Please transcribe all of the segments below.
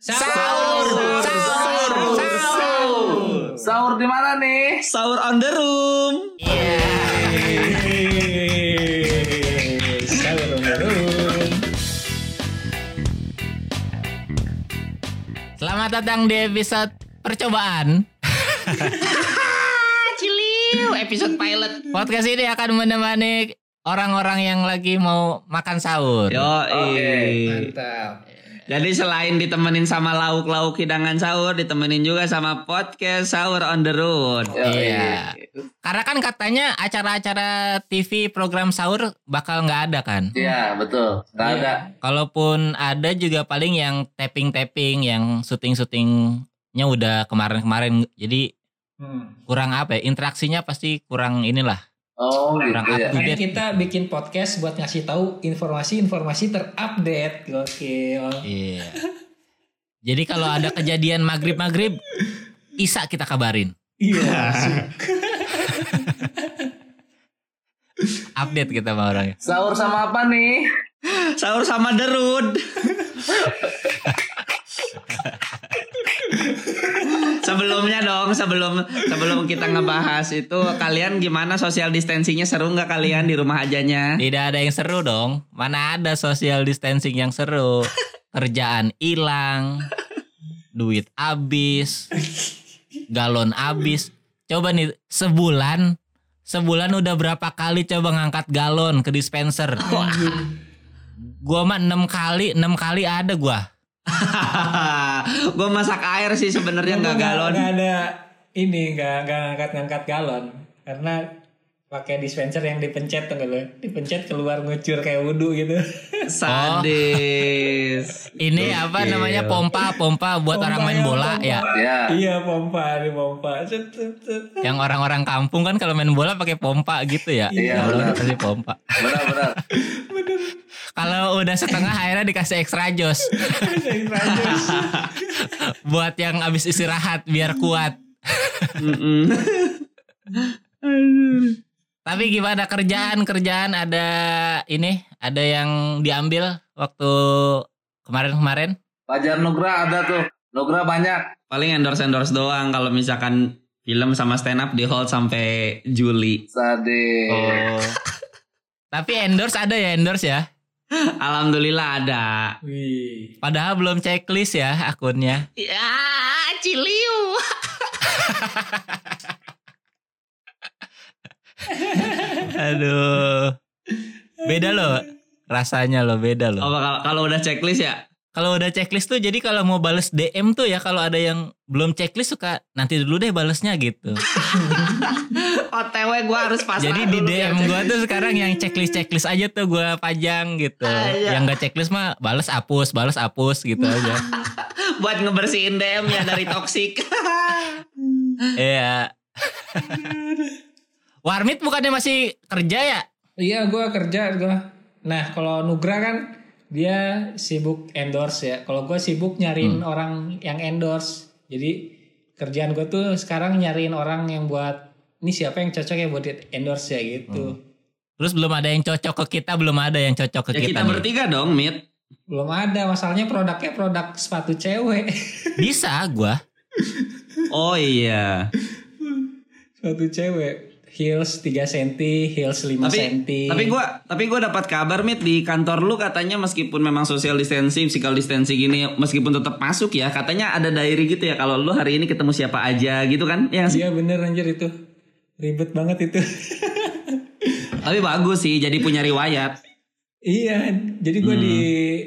Sahur, sahur, sahur. Sahur di mana nih? Sahur on the room. Sahur on the room. Selamat datang di episode percobaan. Ciliu, episode pilot. Podcast ini akan menemani orang-orang yang lagi mau makan sahur. Yo, Mantap. Jadi selain ditemenin sama lauk-lauk hidangan sahur, ditemenin juga sama podcast sahur on the road. Iya. Karena kan katanya acara-acara TV program sahur bakal nggak ada kan. Iya betul. Gak ada. Kalaupun ada juga paling yang tapping-tapping, yang syuting-syutingnya udah kemarin-kemarin. Jadi Hmm. kurang apa ya? Interaksinya pasti kurang inilah. Oh Kurang gitu ya. up to Makanya date. kita bikin podcast buat ngasih tahu informasi-informasi terupdate. Gokil. Iya. Jadi kalau ada kejadian maghrib-maghrib, Isa kita kabarin. Iya. Update kita sama orangnya. Sahur sama apa nih? Sahur sama the road. Sebelumnya dong, sebelum sebelum kita ngebahas itu kalian gimana social distancingnya seru nggak kalian di rumah ajanya? Tidak ada yang seru dong. Mana ada social distancing yang seru. Kerjaan hilang. Duit habis. Galon habis. Coba nih sebulan sebulan udah berapa kali coba ngangkat galon ke dispenser. Gua mah enam kali, enam kali ada gua. gue masak air sih sebenarnya nggak galon. Gak ada ini nggak nggak ngangkat-ngangkat galon karena pakai dispenser yang dipencet tuh lo dipencet keluar ngucur kayak wudhu gitu Sadis. Ini apa namanya pompa pompa buat Pompa orang main ya, bola pompa. ya. Ya. iya pompa di pompa. Yang orang-orang kampung kan kalau main bola pakai pompa gitu ya. Iya, Kalau benar. pasti pompa. Benar-benar. Kalau udah setengah akhirnya dikasih extra jos buat yang abis istirahat biar kuat. Mm-mm. Tapi gimana kerjaan kerjaan ada ini ada yang diambil waktu kemarin-kemarin? Fajar Nugra ada tuh. Nugra banyak. Paling endorse endorse doang kalau misalkan film sama stand up di hold sampai Juli. Sadis. Oh. Tapi endorse ada ya endorse ya. Alhamdulillah ada. Wih. Padahal belum checklist ya akunnya. Ya, ciliu. Aduh. Beda loh. Rasanya loh beda loh. Oh, kalau- kalau udah checklist ya? Kalau udah checklist tuh jadi kalau mau bales DM tuh ya kalau ada yang belum checklist suka nanti dulu deh balesnya gitu. OTW gue harus pasang jadi di dulu DM ya. gua tuh sekarang yang checklist checklist aja tuh gua pajang gitu. Ah, iya. Yang gak checklist mah bales hapus, bales hapus gitu aja. buat ngebersihin DM ya dari toksik. Iya. Warmit bukannya masih kerja ya? Iya gue kerja gue. Nah kalau Nugra kan dia sibuk endorse ya. Kalau gue sibuk nyariin orang yang endorse. Jadi kerjaan gue tuh sekarang nyariin orang yang buat ini siapa yang cocok ya buat di endorse ya gitu. Terus belum ada yang cocok ke kita, belum ada yang cocok ke ya kita. kita nih. bertiga dong, Mit. Belum ada masalahnya produknya produk sepatu cewek. Bisa gua. Oh iya. sepatu cewek. Heels 3 cm, heels 5 Tapi cm. tapi gua tapi gua dapat kabar Mit di kantor lu katanya meskipun memang social distancing, physical distancing gini meskipun tetap masuk ya, katanya ada diary gitu ya kalau lu hari ini ketemu siapa aja gitu kan? Ya? Iya bener anjir itu. Ribet banget itu. Tapi bagus sih jadi punya riwayat. Iya, jadi gue di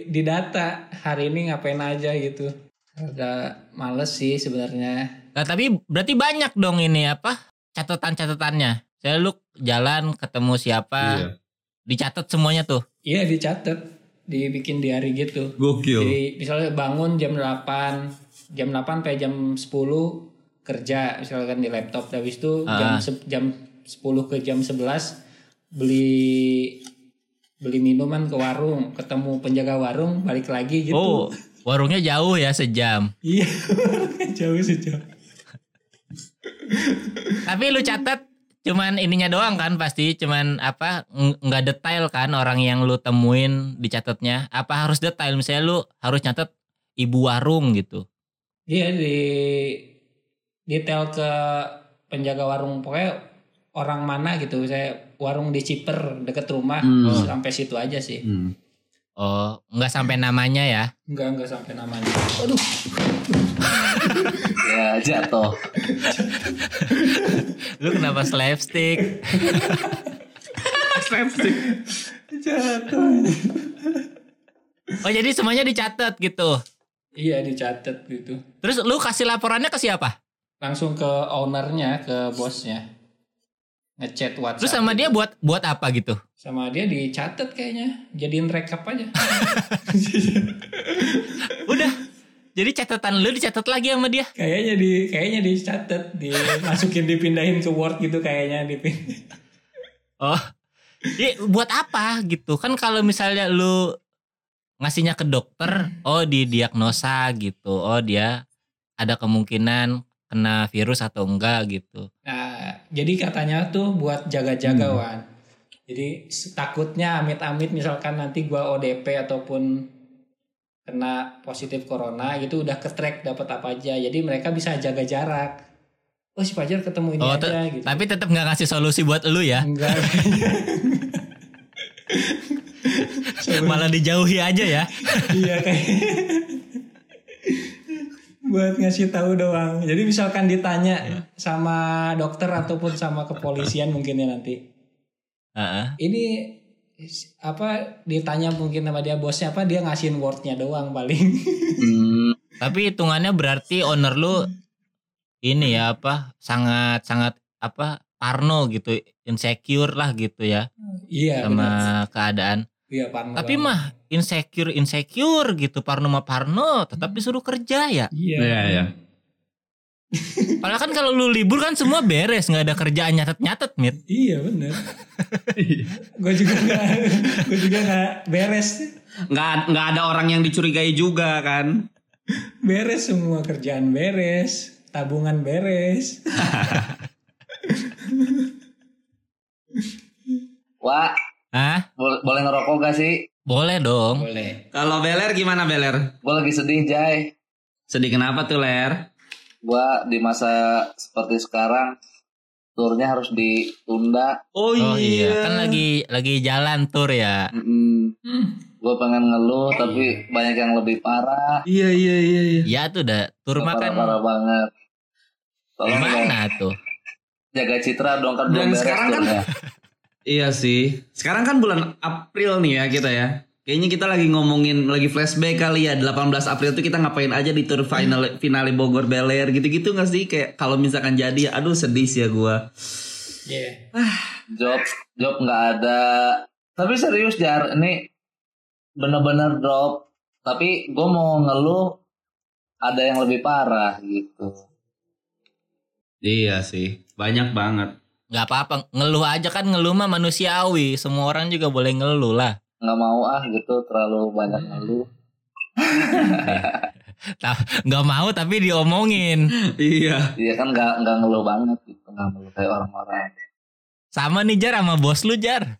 di data hari ini ngapain aja gitu. Agak males sih sebenarnya. Nah, tapi berarti banyak dong ini apa? Catatan-catatannya. Saya lu jalan ketemu siapa, dicatat semuanya tuh. Iya dicatat, dibikin diary gitu. Gokil. Jadi misalnya bangun jam 8, jam 8 sampai jam 10 kerja misalkan di laptop. Habis itu jam Ah. se- jam 10 ke jam 11 beli beli minuman ke warung, ketemu penjaga warung, balik lagi gitu. Oh, warungnya jauh ya sejam. Iya, jauh sejauh. Tapi lu catat cuman ininya doang kan pasti cuman apa ng- nggak detail kan orang yang lu temuin di catatnya apa harus detail misalnya lu harus nyatet ibu warung gitu. Dia di detail ke penjaga warung pokoknya orang mana gitu saya warung di Ciper deket rumah Hmm. sampai situ aja sih Hmm. Oh, nggak sampai namanya ya? enggak enggak sampai namanya aduh Ya jatuh. Lu kenapa slapstick? Oh jadi semuanya dicatat gitu. iya dicatat gitu Terus lu kasih laporannya ke siapa? langsung ke ownernya ke bosnya ngechat WhatsApp Terus sama dia buat buat apa gitu? sama dia dicatat kayaknya jadiin rekap aja Udah. Jadi catatan lu dicatat lagi sama dia. kayaknya di kayaknya dicatat dimasukin dipindahin ke Word gitu kayaknya dipindahin Oh. Ya, buat apa gitu? Kan kalau misalnya lu ngasihnya ke dokter, oh didiagnosa gitu. Oh dia ada kemungkinan kena virus atau enggak gitu. Nah, jadi katanya tuh buat jaga-jaga Hmm. Wan. Jadi takutnya amit-amit misalkan nanti gua ODP ataupun kena positif corona gitu udah ke track dapat apa aja. Jadi mereka bisa jaga jarak. Oh si Fajar ketemu ini Oh, aja gitu. Tapi tetap nggak ngasih solusi buat lu ya. enggak. Malah dijauhi aja ya. iya kayak buat ngasih tahu doang. Jadi misalkan ditanya Iya. sama dokter ataupun sama kepolisian mungkin ya nanti. Heeh. ini is- apa ditanya mungkin sama dia bosnya apa dia ngasihin wordnya doang paling Hmm, Tapi hitungannya berarti owner lu ini ya apa sangat sangat apa parno gitu, insecure lah gitu ya iya sama benar. keadaan. iya parno Tapi banget. mah insecure insecure gitu parno mah parno, tetap disuruh kerja ya. iya Iya, iya. Padahal kan kalau lu libur kan semua beres, nggak ada kerjaan nyatet nyatet mit. iya bener gue juga nggak gue juga nggak beres Nggak nggak ada orang yang dicurigai juga kan. beres semua kerjaan beres tabungan beres Wah, Hah? bo- boleh ngerokok gak sih? Boleh dong. boleh Kalau Beler gimana Beler? Gue lagi sedih, Jay. Sedih kenapa tuh Ler? Gua di masa seperti sekarang turnya harus ditunda. Oh, Oh iya, kan lagi lagi jalan tur ya. Mm Hmm. Gue pengen ngeluh tapi banyak yang lebih parah. Iya iya iya iya. Ya tuh udah tur mah kan Parah-parah banget. Tolong gimana tuh? jaga citra dong kan Dan sekarang kan-. Iya sih. Sekarang kan bulan April nih ya kita ya. Kayaknya kita lagi ngomongin lagi flashback kali ya 18 April tuh kita ngapain aja di tour final finale Bogor Bel Air gitu-gitu gak sih kayak kalau misalkan jadi ya aduh sedih sih ya gua. iya Job job nggak ada. Tapi serius jar ini bener-bener drop. Tapi gue mau ngeluh ada yang lebih parah gitu. Iya sih. Banyak banget. Nggak apa-apa, ngeluh aja kan ngeluh mah manusiawi. Semua orang juga boleh ngeluh lah. Nggak mau ah gitu terlalu banyak ngeluh. Ta- Nggak mau tapi diomongin. iya. Iya kan nggak nggak ngeluh banget gitu nggak ngeluh kayak orang-orang. Sama nih Jar sama bos lu Jar.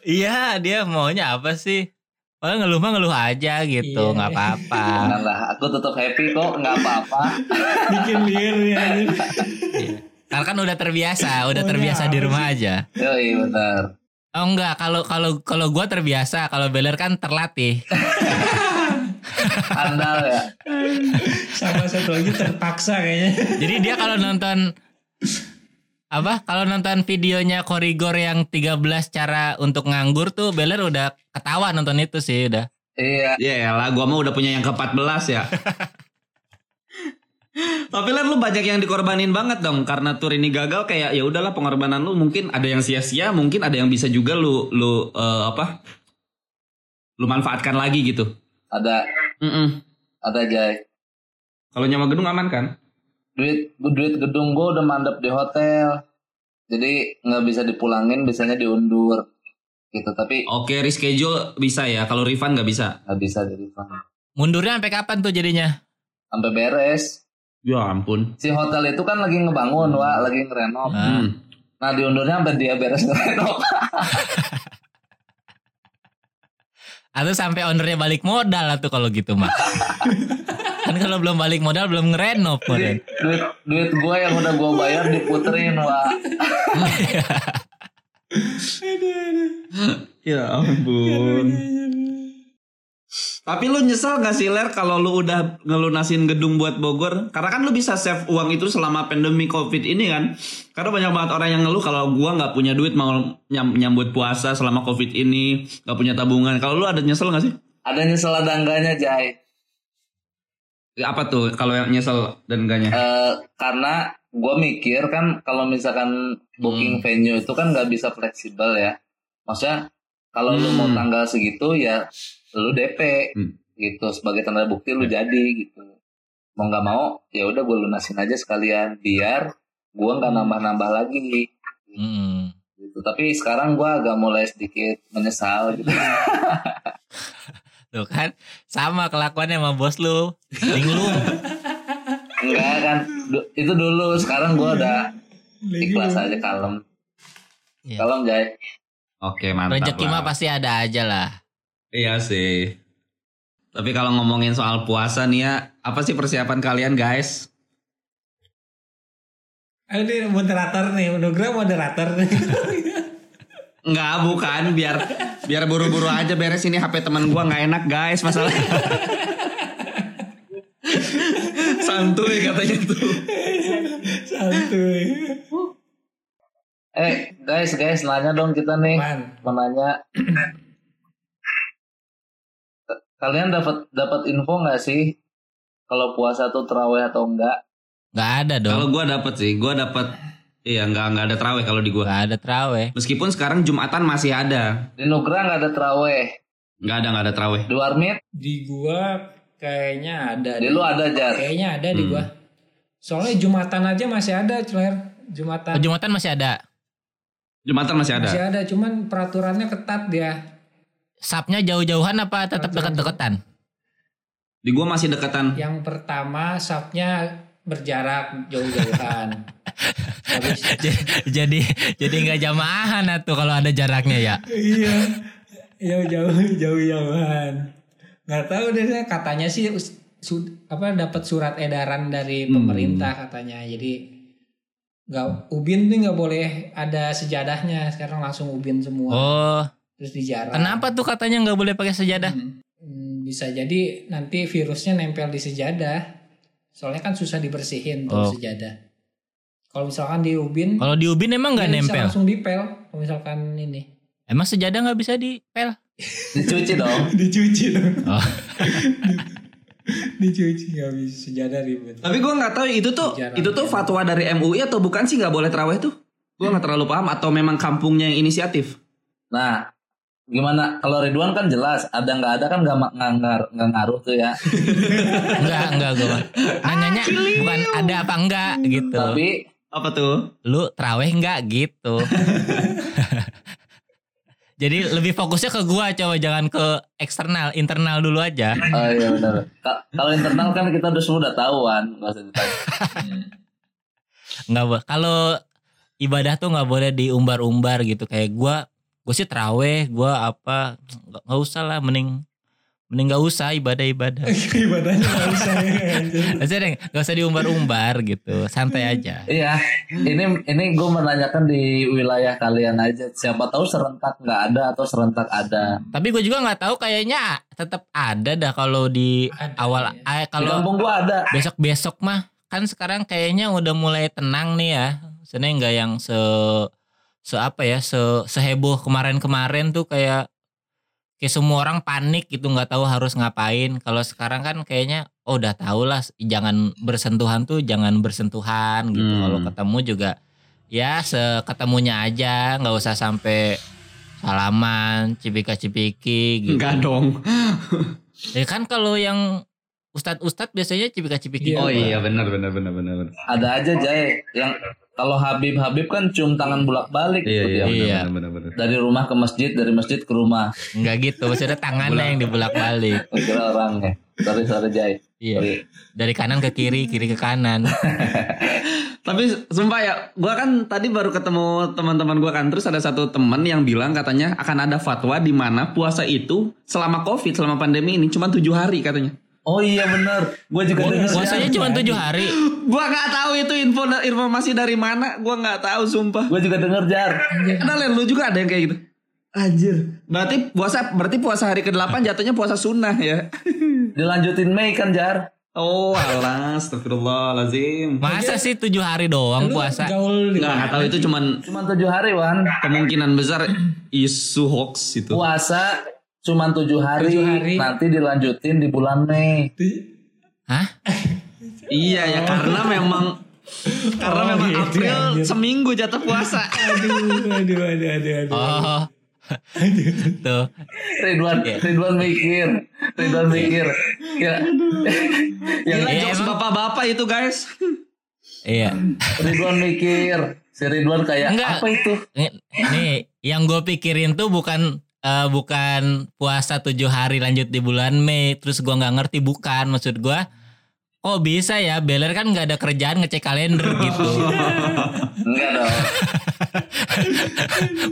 Iya dia maunya apa sih? Oh ngeluh mah ngeluh aja gitu, Iya. nggak apa-apa. Janganlah aku tetap happy kok nggak apa-apa. bikin liar ya. Karena kan udah terbiasa, udah Maunya terbiasa di apa rumah sih? aja. Yoi benar. Oh enggak, kalau kalau kalau gua terbiasa, kalau Beler kan terlatih. Andal ya. sama satu lagi terpaksa kayaknya Jadi dia kalau nonton apa? Kalau nonton videonya Korigor yang 13 cara untuk nganggur tuh Beler udah ketawa nonton itu sih udah. Iya. Iya lah, gua mah udah punya yang ke-14 ya. Tapi Ler lu banyak yang dikorbanin banget dong karena tur ini gagal kayak ya udahlah pengorbanan lu mungkin ada yang sia-sia, mungkin ada yang bisa juga lu lu eh, apa? Lu manfaatkan lagi gitu. Ada Mm-mm. ada Jay. Kalau nyawa gedung aman kan? Duit duit gedung gue udah mandep di hotel. Jadi nggak bisa dipulangin, biasanya diundur gitu. Tapi Oke, reschedule bisa ya. Kalau refund nggak bisa. nggak bisa di refund. Mundurnya sampai kapan tuh jadinya? Sampai beres. Ya ampun. Si hotel itu kan lagi ngebangun, Wak, lagi ngerenov. Ah. Hmm. Nah diundurnya sampai dia beres ngerenov. Atau sampai ownernya balik modal lah tuh kalau gitu mah. kan kalau belum balik modal belum ngerenov kemarin. duit duit gue yang udah gue bayar diputerin wah Ya ampun. Tapi lu nyesel gak sih Ler kalau lu udah ngelunasin gedung buat Bogor? Karena kan lu bisa save uang itu selama pandemi covid ini kan. Karena banyak banget orang yang ngeluh kalau gua nggak punya duit mau nyam- nyambut puasa selama covid ini, nggak punya tabungan. Kalau lu ada nyesel gak sih? ada nyesel ada enggaknya Jai Apa tuh kalau yang nyesel dan enggaknya? Eh, karena gue mikir kan kalau misalkan booking venue itu kan nggak bisa fleksibel ya maksudnya kalau lu mau Hmm. tanggal segitu ya lu DP Hmm. gitu sebagai tanda bukti lu jadi gitu mau nggak mau ya udah gue lunasin aja sekalian biar gue nggak nambah-nambah lagi Hmm. gitu tapi sekarang gue agak mulai sedikit menyesal gitu Tuh kan sama kelakuannya sama bos lu. Linglung. enggak kan itu dulu sekarang gue udah ikhlas aja kalem Iya. kalem Jai Oke mantap. Rezeki mah pasti ada aja lah. Iya sih. Tapi kalau ngomongin soal puasa nih ya, apa sih persiapan kalian guys? Ini moderator nih, Nugra moderator nih. Enggak, bukan biar biar buru-buru aja beres ini HP teman gua nggak enak guys masalah. Santuy katanya tuh. Santuy. eh guys guys nanya dong kita nih Man, mau nanya kalian dapat dapat info nggak sih kalau puasa tuh terawih atau enggak Gak ada Kalau dong. gua dapat sih, gua dapat iya nggak nggak ada terawih kalau di gua. Gak ada terawih. Meskipun sekarang Jumatan masih ada. di Nugra nggak ada terawih Nggak ada nggak ada terawih. di Warmit di gua kayaknya ada. di lu ada jar Kayaknya ada di Hmm. gua. Soalnya Jumatan aja masih ada, Cler. Jumatan. Oh, Jumatan masih ada. Jumatan masih ada. Masih ada, cuman peraturannya ketat dia. Sapnya jauh-jauhan apa tetap dekat-dekatan? Di gua masih dekatan. Yang pertama sapnya berjarak jauh-jauhan. Jadi jadi nggak jamaahan tuh kalau ada jaraknya ya. iya. Jauh-jauh jauh-jauhan. Nggak tahu deh saya katanya sih su- apa dapat surat edaran dari Hmm. pemerintah katanya. Jadi nggak ubin tuh nggak boleh ada sejadahnya sekarang langsung ubin semua Oh, terus dijarah kenapa tuh katanya nggak boleh pakai sejadah? Hmm, bisa jadi nanti virusnya nempel di sejadah soalnya kan susah dibersihin tuh Oh. sejadah kalau misalkan di ubin Kalau di ubin emang nggak bisa nempel. langsung dipel kalau misalkan ini Emang sejadah nggak bisa dipel? dicuci dong dicuci dong Oh. dicuci nggak bisa sejadah ribet Tapi gua nggak tahu itu tuh Jarang, itu tuh fatwa dari MUI atau bukan sih nggak boleh terawih tuh? Gua nggak terlalu paham atau memang kampungnya yang inisiatif? nah gimana kalau Ridwan kan jelas ada nggak ada kan nggak nggak ngar- nggak ngaruh tuh ya Enggak, enggak gue. Nanyanya bukan ada apa enggak gitu. tapi Apa tuh? Lu terawih enggak gitu. Jadi lebih fokusnya ke gua coba jangan ke eksternal, internal dulu aja. oh iya benar Ka- kalau internal kan kita udah semua udah tahuan nggak usah ditanya kalau ibadah tuh nggak boleh diumbar-umbar gitu kayak gua gue sih terawih, gua apa nggak nggak usah lah mending mending nggak usah ibadah-ibadah. ibadahnya nggak usah ya, nggak usah diumbar-umbar gitu, santai aja. Iya, ini ini gue menanyakan di wilayah kalian aja. Siapa tahu serentak nggak ada atau serentak ada. Tapi gue juga nggak tahu kayaknya tetap ada dah kalau di Ada, awal ya. eh, Di kalau kampung gue ada. besok-besok mah kan sekarang kayaknya udah mulai tenang nih ya. Sebenarnya nggak yang se se apa ya se seheboh kemarin-kemarin tuh kayak kayak semua orang panik gitu nggak tahu harus ngapain. Kalau sekarang kan kayaknya oh udah tau lah jangan bersentuhan tuh jangan bersentuhan gitu. Hmm. Kalau ketemu juga ya seketemunya aja nggak usah sampai salaman cipika-cipiki gitu. Enggak dong. Ya kan kalau yang ustadz-ustadz biasanya cipika-cipiki. Oh juga. iya benar benar benar benar. benar. Ada aja Jay yang kalau Habib Habib kan cium tangan bolak balik Iya iya Iya. benar benar benar. dari rumah ke masjid dari masjid ke rumah. Enggak gitu, maksudnya tangannya yang dibulak-balik. Gua Kira orangnya. Sorry sorry Jay. Iya. Sorry. Dari kanan ke kiri, kiri ke kanan. Tapi sumpah ya, gua kan tadi baru ketemu teman-teman gua kan, terus ada satu teman yang bilang katanya akan ada fatwa di mana puasa itu selama covid, selama pandemi ini cuma tujuh hari katanya. Oh iya bener. Gue juga dengar. Puasanya cuma tujuh hari. Gua nggak tahu itu info informasi dari mana, gua nggak tahu sumpah. Gue juga denger jar. Ada lu juga ada yang kayak gitu. Anjir. Berarti puasa berarti puasa hari ke-8 jatuhnya puasa sunnah ya. Dilanjutin Mei kan jar. Oh, alah, astagfirullahalazim. Masa sih tujuh hari doang Lu puasa? gaul di Nggak, tahu itu cuman Cuma tujuh hari Wan. kemungkinan besar isu hoax itu. Puasa cuma tujuh hari. Tujuh hari. Nanti dilanjutin di bulan Mei. Hah? Iya ya karena memang karena Oh, memang gitu, April anjir. seminggu jatuh puasa. Aduh, aduh, aduh, aduh, aduh. Oh. Tuh. Ridwan, Iya. Ridwan mikir, Ridwan mikir. Ya, yang Gila Iya, jokes emang. bapak-bapak itu guys. Iya. Ridwan mikir. Si Ridwan kayak Enggak. apa itu? Nih, nih, yang gue pikirin tuh bukan eh, bukan puasa tujuh hari lanjut di bulan Mei. Terus gua nggak ngerti bukan maksud gua. Kok bisa ya? Beler kan nggak ada kerjaan ngecek kalender gitu. Enggak dong.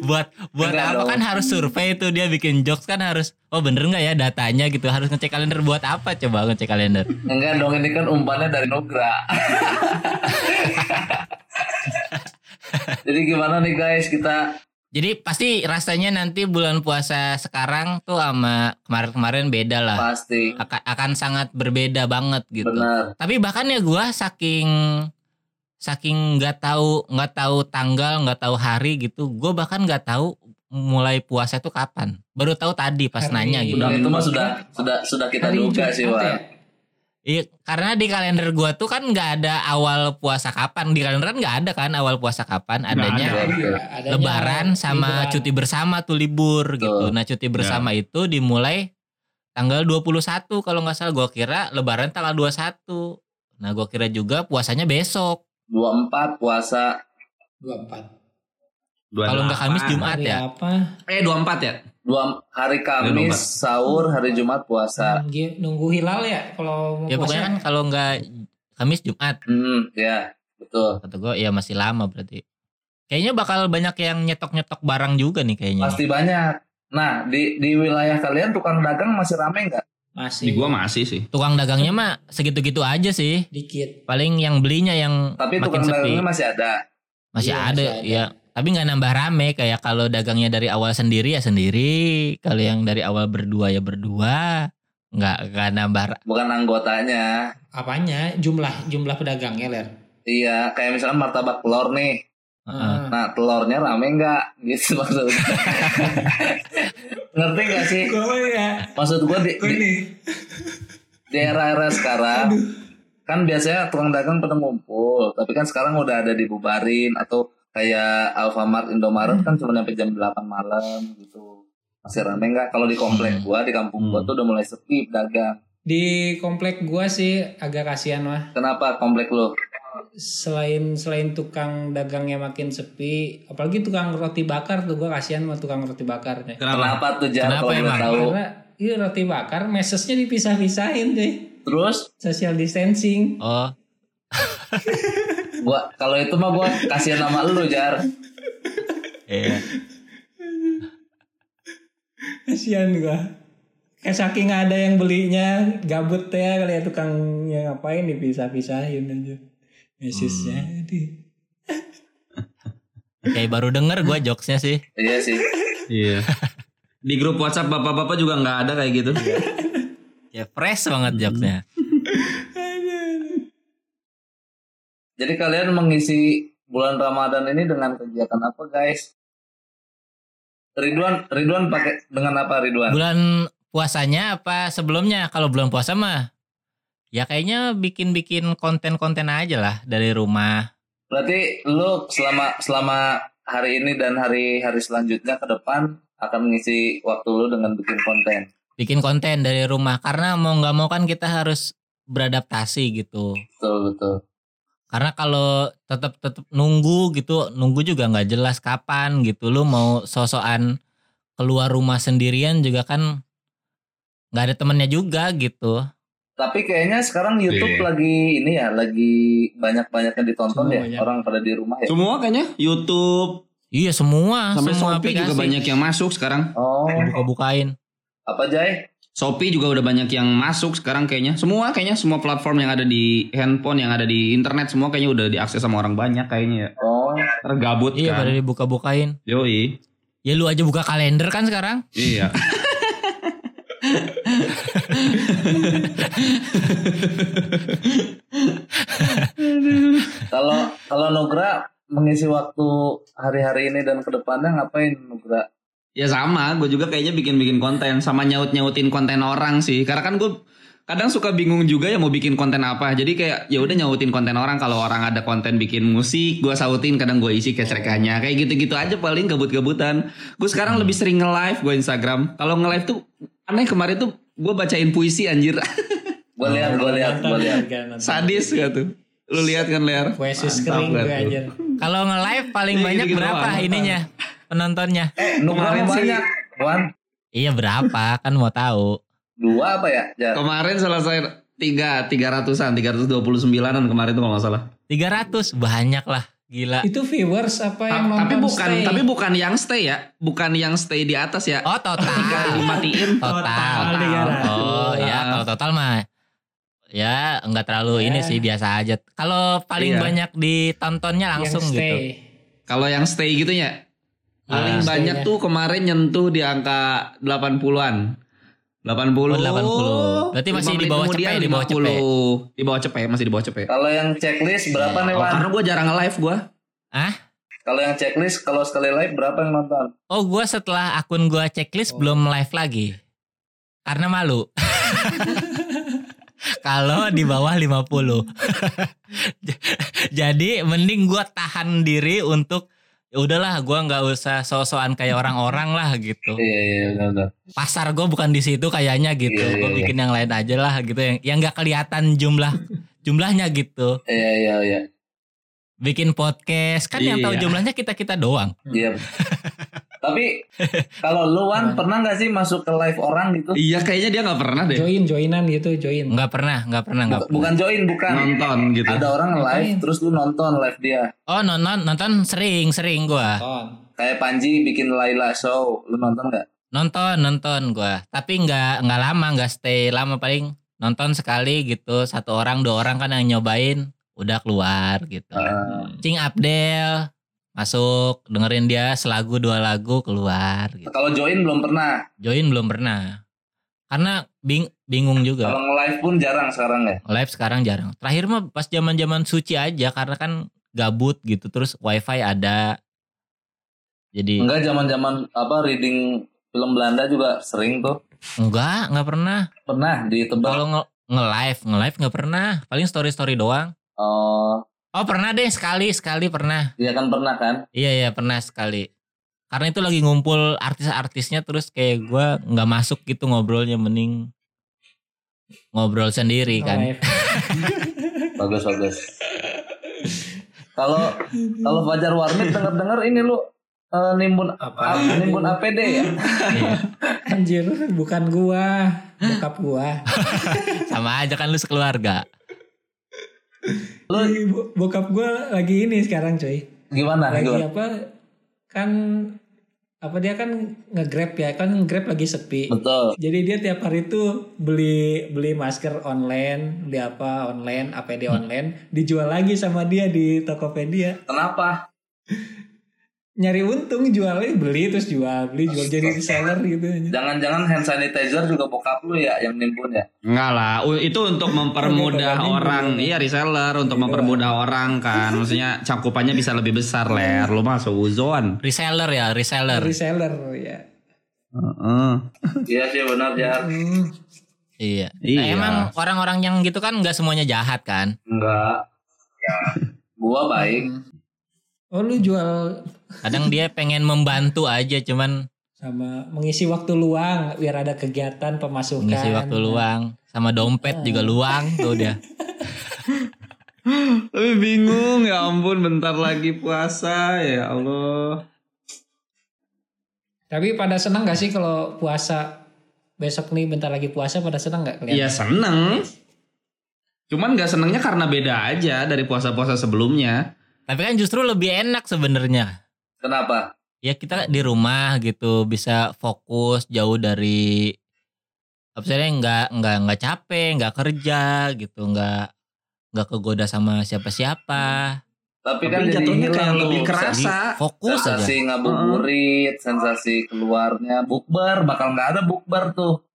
buat buat Enggak apa dong. kan harus survei tuh dia bikin jokes kan harus oh bener nggak ya datanya gitu harus ngecek kalender buat apa coba ngecek kalender Enggak dong, ini kan umpannya dari Nugra. Jadi gimana nih guys kita jadi pasti rasanya nanti bulan puasa sekarang tuh sama kemarin-kemarin beda lah. Pasti. Akan akan sangat berbeda banget gitu. Benar. tapi bahkan ya gua saking saking nggak tahu nggak tahu tanggal nggak tahu hari gitu gue bahkan nggak tahu mulai puasa itu kapan. Baru tahu tadi pas Hari- nanya gitu. Udah itu mah sudah sudah sudah kita duga sih ya? Iya, karena di kalender gua tuh kan nggak ada awal puasa kapan. Di kalender kan nggak ada kan awal puasa kapan. Adanya ada. Iya, adanya Lebaran sama liburan. cuti bersama tuh libur gitu. Nah, cuti bersama itu dimulai tanggal 21 kalau nggak salah. Gua kira Lebaran tanggal 21. Nah, gua kira juga puasanya besok. 24 puasa 24. Kalau nggak Kamis Jumat ya. apa? Eh 24 ya? dua hari Kamis 24. sahur hari Jumat puasa. Nunggu, nunggu hilal ya kalau mau Ya pokoknya kan kalau nggak Kamis Jumat. Hmm, ya betul. Kata gua ya masih lama berarti. Kayaknya bakal banyak yang nyetok-nyetok barang juga nih kayaknya. Pasti banyak. Nah di di wilayah kalian tukang dagang masih rame nggak? masih Di gua masih sih. Tukang dagangnya mah segitu-gitu aja sih. dikit. paling yang belinya yang Tapi makin tukang sepi dagangnya masih ada. masih Iya, ada masih ada. ya tapi nggak nambah rame kayak kalau dagangnya dari awal sendiri ya sendiri kalau yang dari awal berdua ya berdua nggak nggak nambah Bukan anggotanya. Apanya? Jumlah jumlah pedagangnya ler. Iya, kayak misalnya martabak telur nih. Heeh. Ah. Nah, telurnya rame nggak? Gitu maksudnya. Ngerti nggak sih? Ya. Maksud gue di, Gue di, di era-era sekarang kan biasanya tukang dagang pada ngumpul, tapi kan sekarang udah ada dibubarin atau kayak Alfamart, Indomaret kan cuma sampai jam 8 malam gitu. Masih rame nggak? Kalau di komplek Hmm. gua, di kampung gua Hmm. tuh udah mulai sepi dagang. Di komplek gua sih agak kasihan mah. Kenapa komplek lo? Selain selain tukang dagangnya makin sepi, apalagi tukang roti bakar tuh gua kasihan sama tukang roti bakar deh. Kenapa? Kenapa tuh Kenapa kalau emang? tahu? Karena iya roti bakar mesesnya dipisah-pisahin deh. Terus Social distancing. oh gua kalau itu mah gua kasihan sama lu Jar. iya Kasihan gua. Kayak saking ada yang belinya gabut ya kali ya tukangnya ngapain dipisah-pisahin aja. Mesesnya. Aduh. kayak baru denger gue jokesnya sih Iya sih. Iya. Di grup WhatsApp bapak-bapak juga nggak ada kayak gitu. ya fresh banget jokesnya Jadi kalian mengisi bulan Ramadan ini dengan kegiatan apa guys? Ridwan, Ridwan pakai dengan apa Ridwan? bulan puasanya apa sebelumnya kalau bulan puasa mah ya kayaknya bikin-bikin konten-konten aja lah dari rumah Berarti lu selama selama hari ini dan hari-hari selanjutnya ke depan akan mengisi waktu lu dengan bikin konten. bikin konten dari rumah karena mau nggak mau kan kita harus beradaptasi gitu Betul betul. Karena kalau tetap tetap nunggu gitu nunggu juga nggak jelas kapan gitu lu mau sosokan keluar rumah sendirian juga kan nggak ada temennya juga gitu Tapi kayaknya sekarang YouTube Iya. lagi ini ya, lagi banyak-banyaknya ditonton Semua ya. banyak. Orang pada di rumah ya. Semua kayaknya YouTube Iya semua, sampai semua Shopee juga aplikasi. banyak yang masuk sekarang. Oh, Buka-bukain. apa Jay? Shopee juga udah banyak yang masuk sekarang kayaknya. Semua kayaknya semua platform yang ada di handphone, yang ada di internet semua kayaknya udah diakses sama orang banyak kayaknya ya. Oh, Tergabut Iya pada kan. dibuka-bukain. Yoi. Ya lu aja buka kalender kan sekarang. Iya. kalau kalau Nugra mengisi waktu hari-hari ini dan ke depannya ngapain Nugra? Ya sama, gue juga kayaknya bikin-bikin konten sama nyaut-nyautin konten orang sih. Karena kan gue kadang suka bingung juga ya mau bikin konten apa. Jadi kayak ya udah nyautin konten orang kalau orang ada konten bikin musik, gue sautin kadang gue isi kecrekannya. Kayak gitu-gitu aja paling gabut-gabutan. Gue sekarang lebih sering nge-live gue Instagram. Kalau nge-live tuh aneh kemarin tuh gue bacain puisi anjir. Gue lihat, gue lihat, gue lihat. Sadis gak tuh? Lu lihat kan Ler? Mantap kering gue anjir. Kalau nge-live paling Iya, banyak berapa ininya? Penontonnya? Eh, Kemarin sih- banyak. Wan, Iya berapa? kan mau tahu. dua apa ya? Jar? Kemarin selesai tiga tiga ratusan tiga ratus dua puluh sembilanan kemarin tuh kalau nggak salah. 300 banyak lah. Gila. Itu viewers apa yang Ta- tapi bukan stay? tapi bukan yang stay ya bukan yang stay di atas ya Oh total. dimatiin total. Total 300. Oh ya kalau total mah ya nggak terlalu ini Ya. sih biasa aja. Kalau paling Iya. banyak ditontonnya yang langsung stay. gitu. kalau yang stay gitu ya paling Ah, banyak tuh kemarin nyentuh di angka 80-an 80 Oh, 80. Berarti masih di bawah cepet, kemudian di bawah 50. di bawah cepet masih di bawah cepet Kalau yang checklist berapa nih oh, Wan? karena gue jarang nge-live gue Ah? Kalau yang checklist kalau sekali live berapa yang nonton? Oh gue setelah akun gue checklist Oh. belum live lagi. Karena malu. Kalau di bawah 50. Jadi mending gue tahan diri untuk ya udahlah gue nggak usah so-soan kayak orang-orang lah gitu. Iya iya udah udah. Pasar gue bukan di situ kayaknya gitu. Iya, iya, Gue iya. bikin yang lain aja lah gitu yang yang nggak kelihatan jumlah jumlahnya gitu. Iya iya iya. Bikin podcast kan yang tahu Iya. jumlahnya kita kita doang. Iya. Tapi kalau lu Wan pernah nggak sih masuk ke live orang gitu? iya kayaknya dia nggak pernah deh Join joinan gitu join. Nggak pernah, nggak pernah, nggak Bukan, bukan join bukan. nonton gitu Ada orang live Ngapain? terus lu nonton live dia. Oh nonton nonton sering sering gua Nonton. Kayak Panji bikin Laila show, lu nonton nggak? nonton nonton gua tapi nggak nggak lama nggak stay lama paling nonton sekali gitu satu orang dua orang kan yang nyobain udah keluar gitu. Ah. Cing Abdel masuk dengerin dia selagu dua lagu keluar gitu. Kalau join belum pernah. Join belum pernah karena bing bingung juga. Kalau nge-live pun jarang sekarang ya. Live sekarang jarang. Terakhir mah pas zaman zaman suci aja karena kan gabut gitu terus wifi ada. Jadi Enggak zaman-zaman apa reading film Belanda juga sering tuh. enggak enggak pernah. Pernah ditebak. Kalau nge nge live nge live nggak pernah. Paling story story doang. Oh, Oh pernah deh sekali sekali pernah. dia kan pernah kan? Iya iya pernah sekali. Karena itu lagi ngumpul artis-artisnya terus kayak gua nggak masuk gitu ngobrolnya mending ngobrol sendiri kan. Live. Bagus bagus. Kalau kalau Fajar Warmit denger-denger ini lu eh, nimbun Apa? nimbun APD ya? Iya. Anjir, bukan gua, bokap gua. Sama aja kan lu sekeluarga. Bo- bokap gua lagi ini sekarang coy. gimana? Lagi gimana? apa? Kan apa dia kan nge-grab ya, kan nge-grab lagi sepi. Betul. Jadi dia tiap hari tuh beli beli masker online, beli apa online, APD online, dijual lagi sama dia di Tokopedia. Kenapa? Nyari untung jualnya beli terus jual, beli jual jadi reseller gitu. Jangan-jangan hand sanitizer juga bokap lu ya yang nimbun ya? Enggak lah, itu untuk mempermudah orang, iya reseller untuk mempermudah orang kan, maksudnya cakupannya bisa lebih besar ler, lu masuk uzon. Reseller ya reseller. Reseller ya. Heeh. Iya sih benar ya. Hmm. Iya. Iya. Nah, emang orang-orang yang gitu kan nggak semuanya jahat kan. Enggak. Ya. Gua baik. Oh lu jual Kadang dia pengen membantu aja cuman sama mengisi waktu luang biar ada kegiatan pemasukan. ngisi waktu luang sama dompet juga luang tuh dia. Tapi bingung ya ampun bentar lagi puasa ya Allah. Tapi pada senang gak sih kalau puasa besok nih bentar lagi puasa pada senang nggak kalian? Iya seneng. Cuman nggak senengnya karena beda aja dari puasa-puasa sebelumnya. Tapi kan justru lebih enak sebenarnya. Kenapa? Ya kita di rumah gitu bisa fokus jauh dari apa sih nggak nggak nggak capek, nggak kerja gitu, nggak nggak kegoda sama siapa-siapa. Tapi, Tapi kan jadi jatuhnya hilang lebih kerasa. Fokus aja. sensasi ngabuburit, sensasi keluarnya, bukber, bakal nggak ada bukber tuh.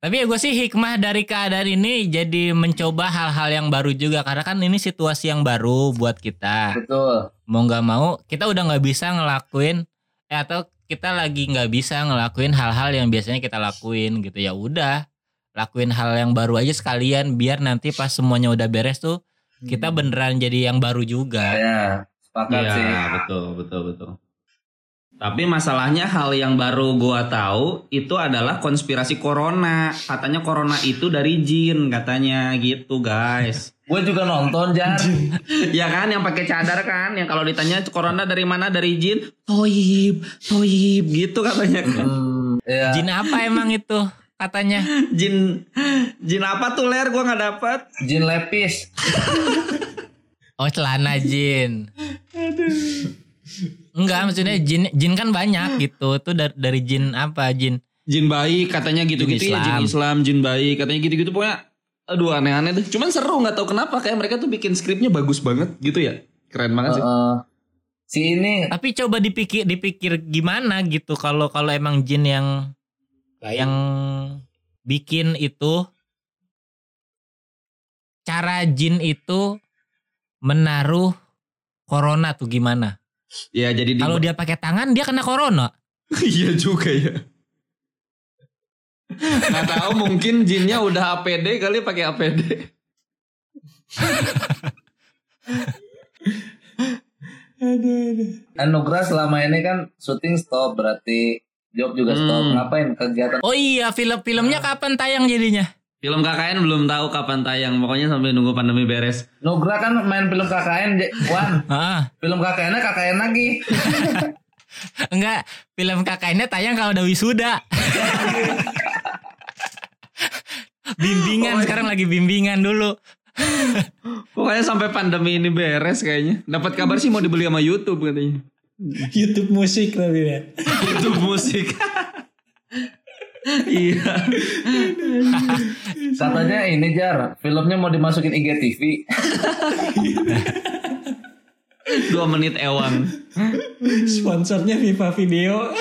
Tapi ya gue sih hikmah dari keadaan ini jadi mencoba hal-hal yang baru juga karena kan ini situasi yang baru buat kita. Betul. Mau nggak mau kita udah nggak bisa ngelakuin eh, atau kita lagi nggak bisa ngelakuin hal-hal yang biasanya kita lakuin gitu ya udah lakuin hal yang baru aja sekalian biar nanti pas semuanya udah beres tuh kita beneran jadi yang baru juga. Ya, sepakat Iya sih. betul betul betul. Tapi masalahnya hal yang baru gua tahu itu adalah konspirasi corona. Katanya corona itu dari jin katanya gitu guys. Gue juga nonton Jar. ya kan yang pakai cadar kan yang kalau ditanya corona dari mana dari jin toib toib gitu katanya kan. Hmm, ya. Jin apa emang itu katanya? Jin jin apa tuh ler gua nggak dapat. Jin lepis. Oh celana jin. Enggak maksudnya jin jin kan banyak gitu. Itu dari, dari jin apa jin? Jin baik katanya gitu-gitu Jin ya jin Islam. Islam jin baik katanya gitu-gitu pokoknya aduh aneh-aneh deh. Cuman seru nggak tahu kenapa kayak mereka tuh bikin skripnya bagus banget gitu ya. Keren banget sih. Heeh. si ini Tapi coba dipikir dipikir gimana gitu kalau kalau emang jin yang yang bikin itu cara jin itu menaruh corona tuh gimana? Ya jadi di Kalau dia pakai tangan dia kena corona. Iya juga ya. Nggak tahu mungkin jinnya udah APD kali pakai APD. Anugerah selama ini kan syuting stop berarti job juga stop. Hmm. Ngapain kegiatan? Oh iya film-filmnya kapan tayang jadinya? Film KKN belum tahu kapan tayang, pokoknya sampai nunggu pandemi beres. Nugra kan main film KKN, Wan. Ah, Film KKN-nya KKN lagi. enggak, film kakaknya tayang kalau udah wisuda. bimbingan sekarang lagi bimbingan dulu. Pokoknya sampai pandemi ini beres kayaknya. Dapat kabar sih mau dibeli sama YouTube katanya. YouTube musik tapi ya. YouTube musik. Iya. Katanya ini Jar, filmnya mau dimasukin IGTV. Dua menit ewang. Sponsornya Viva Video.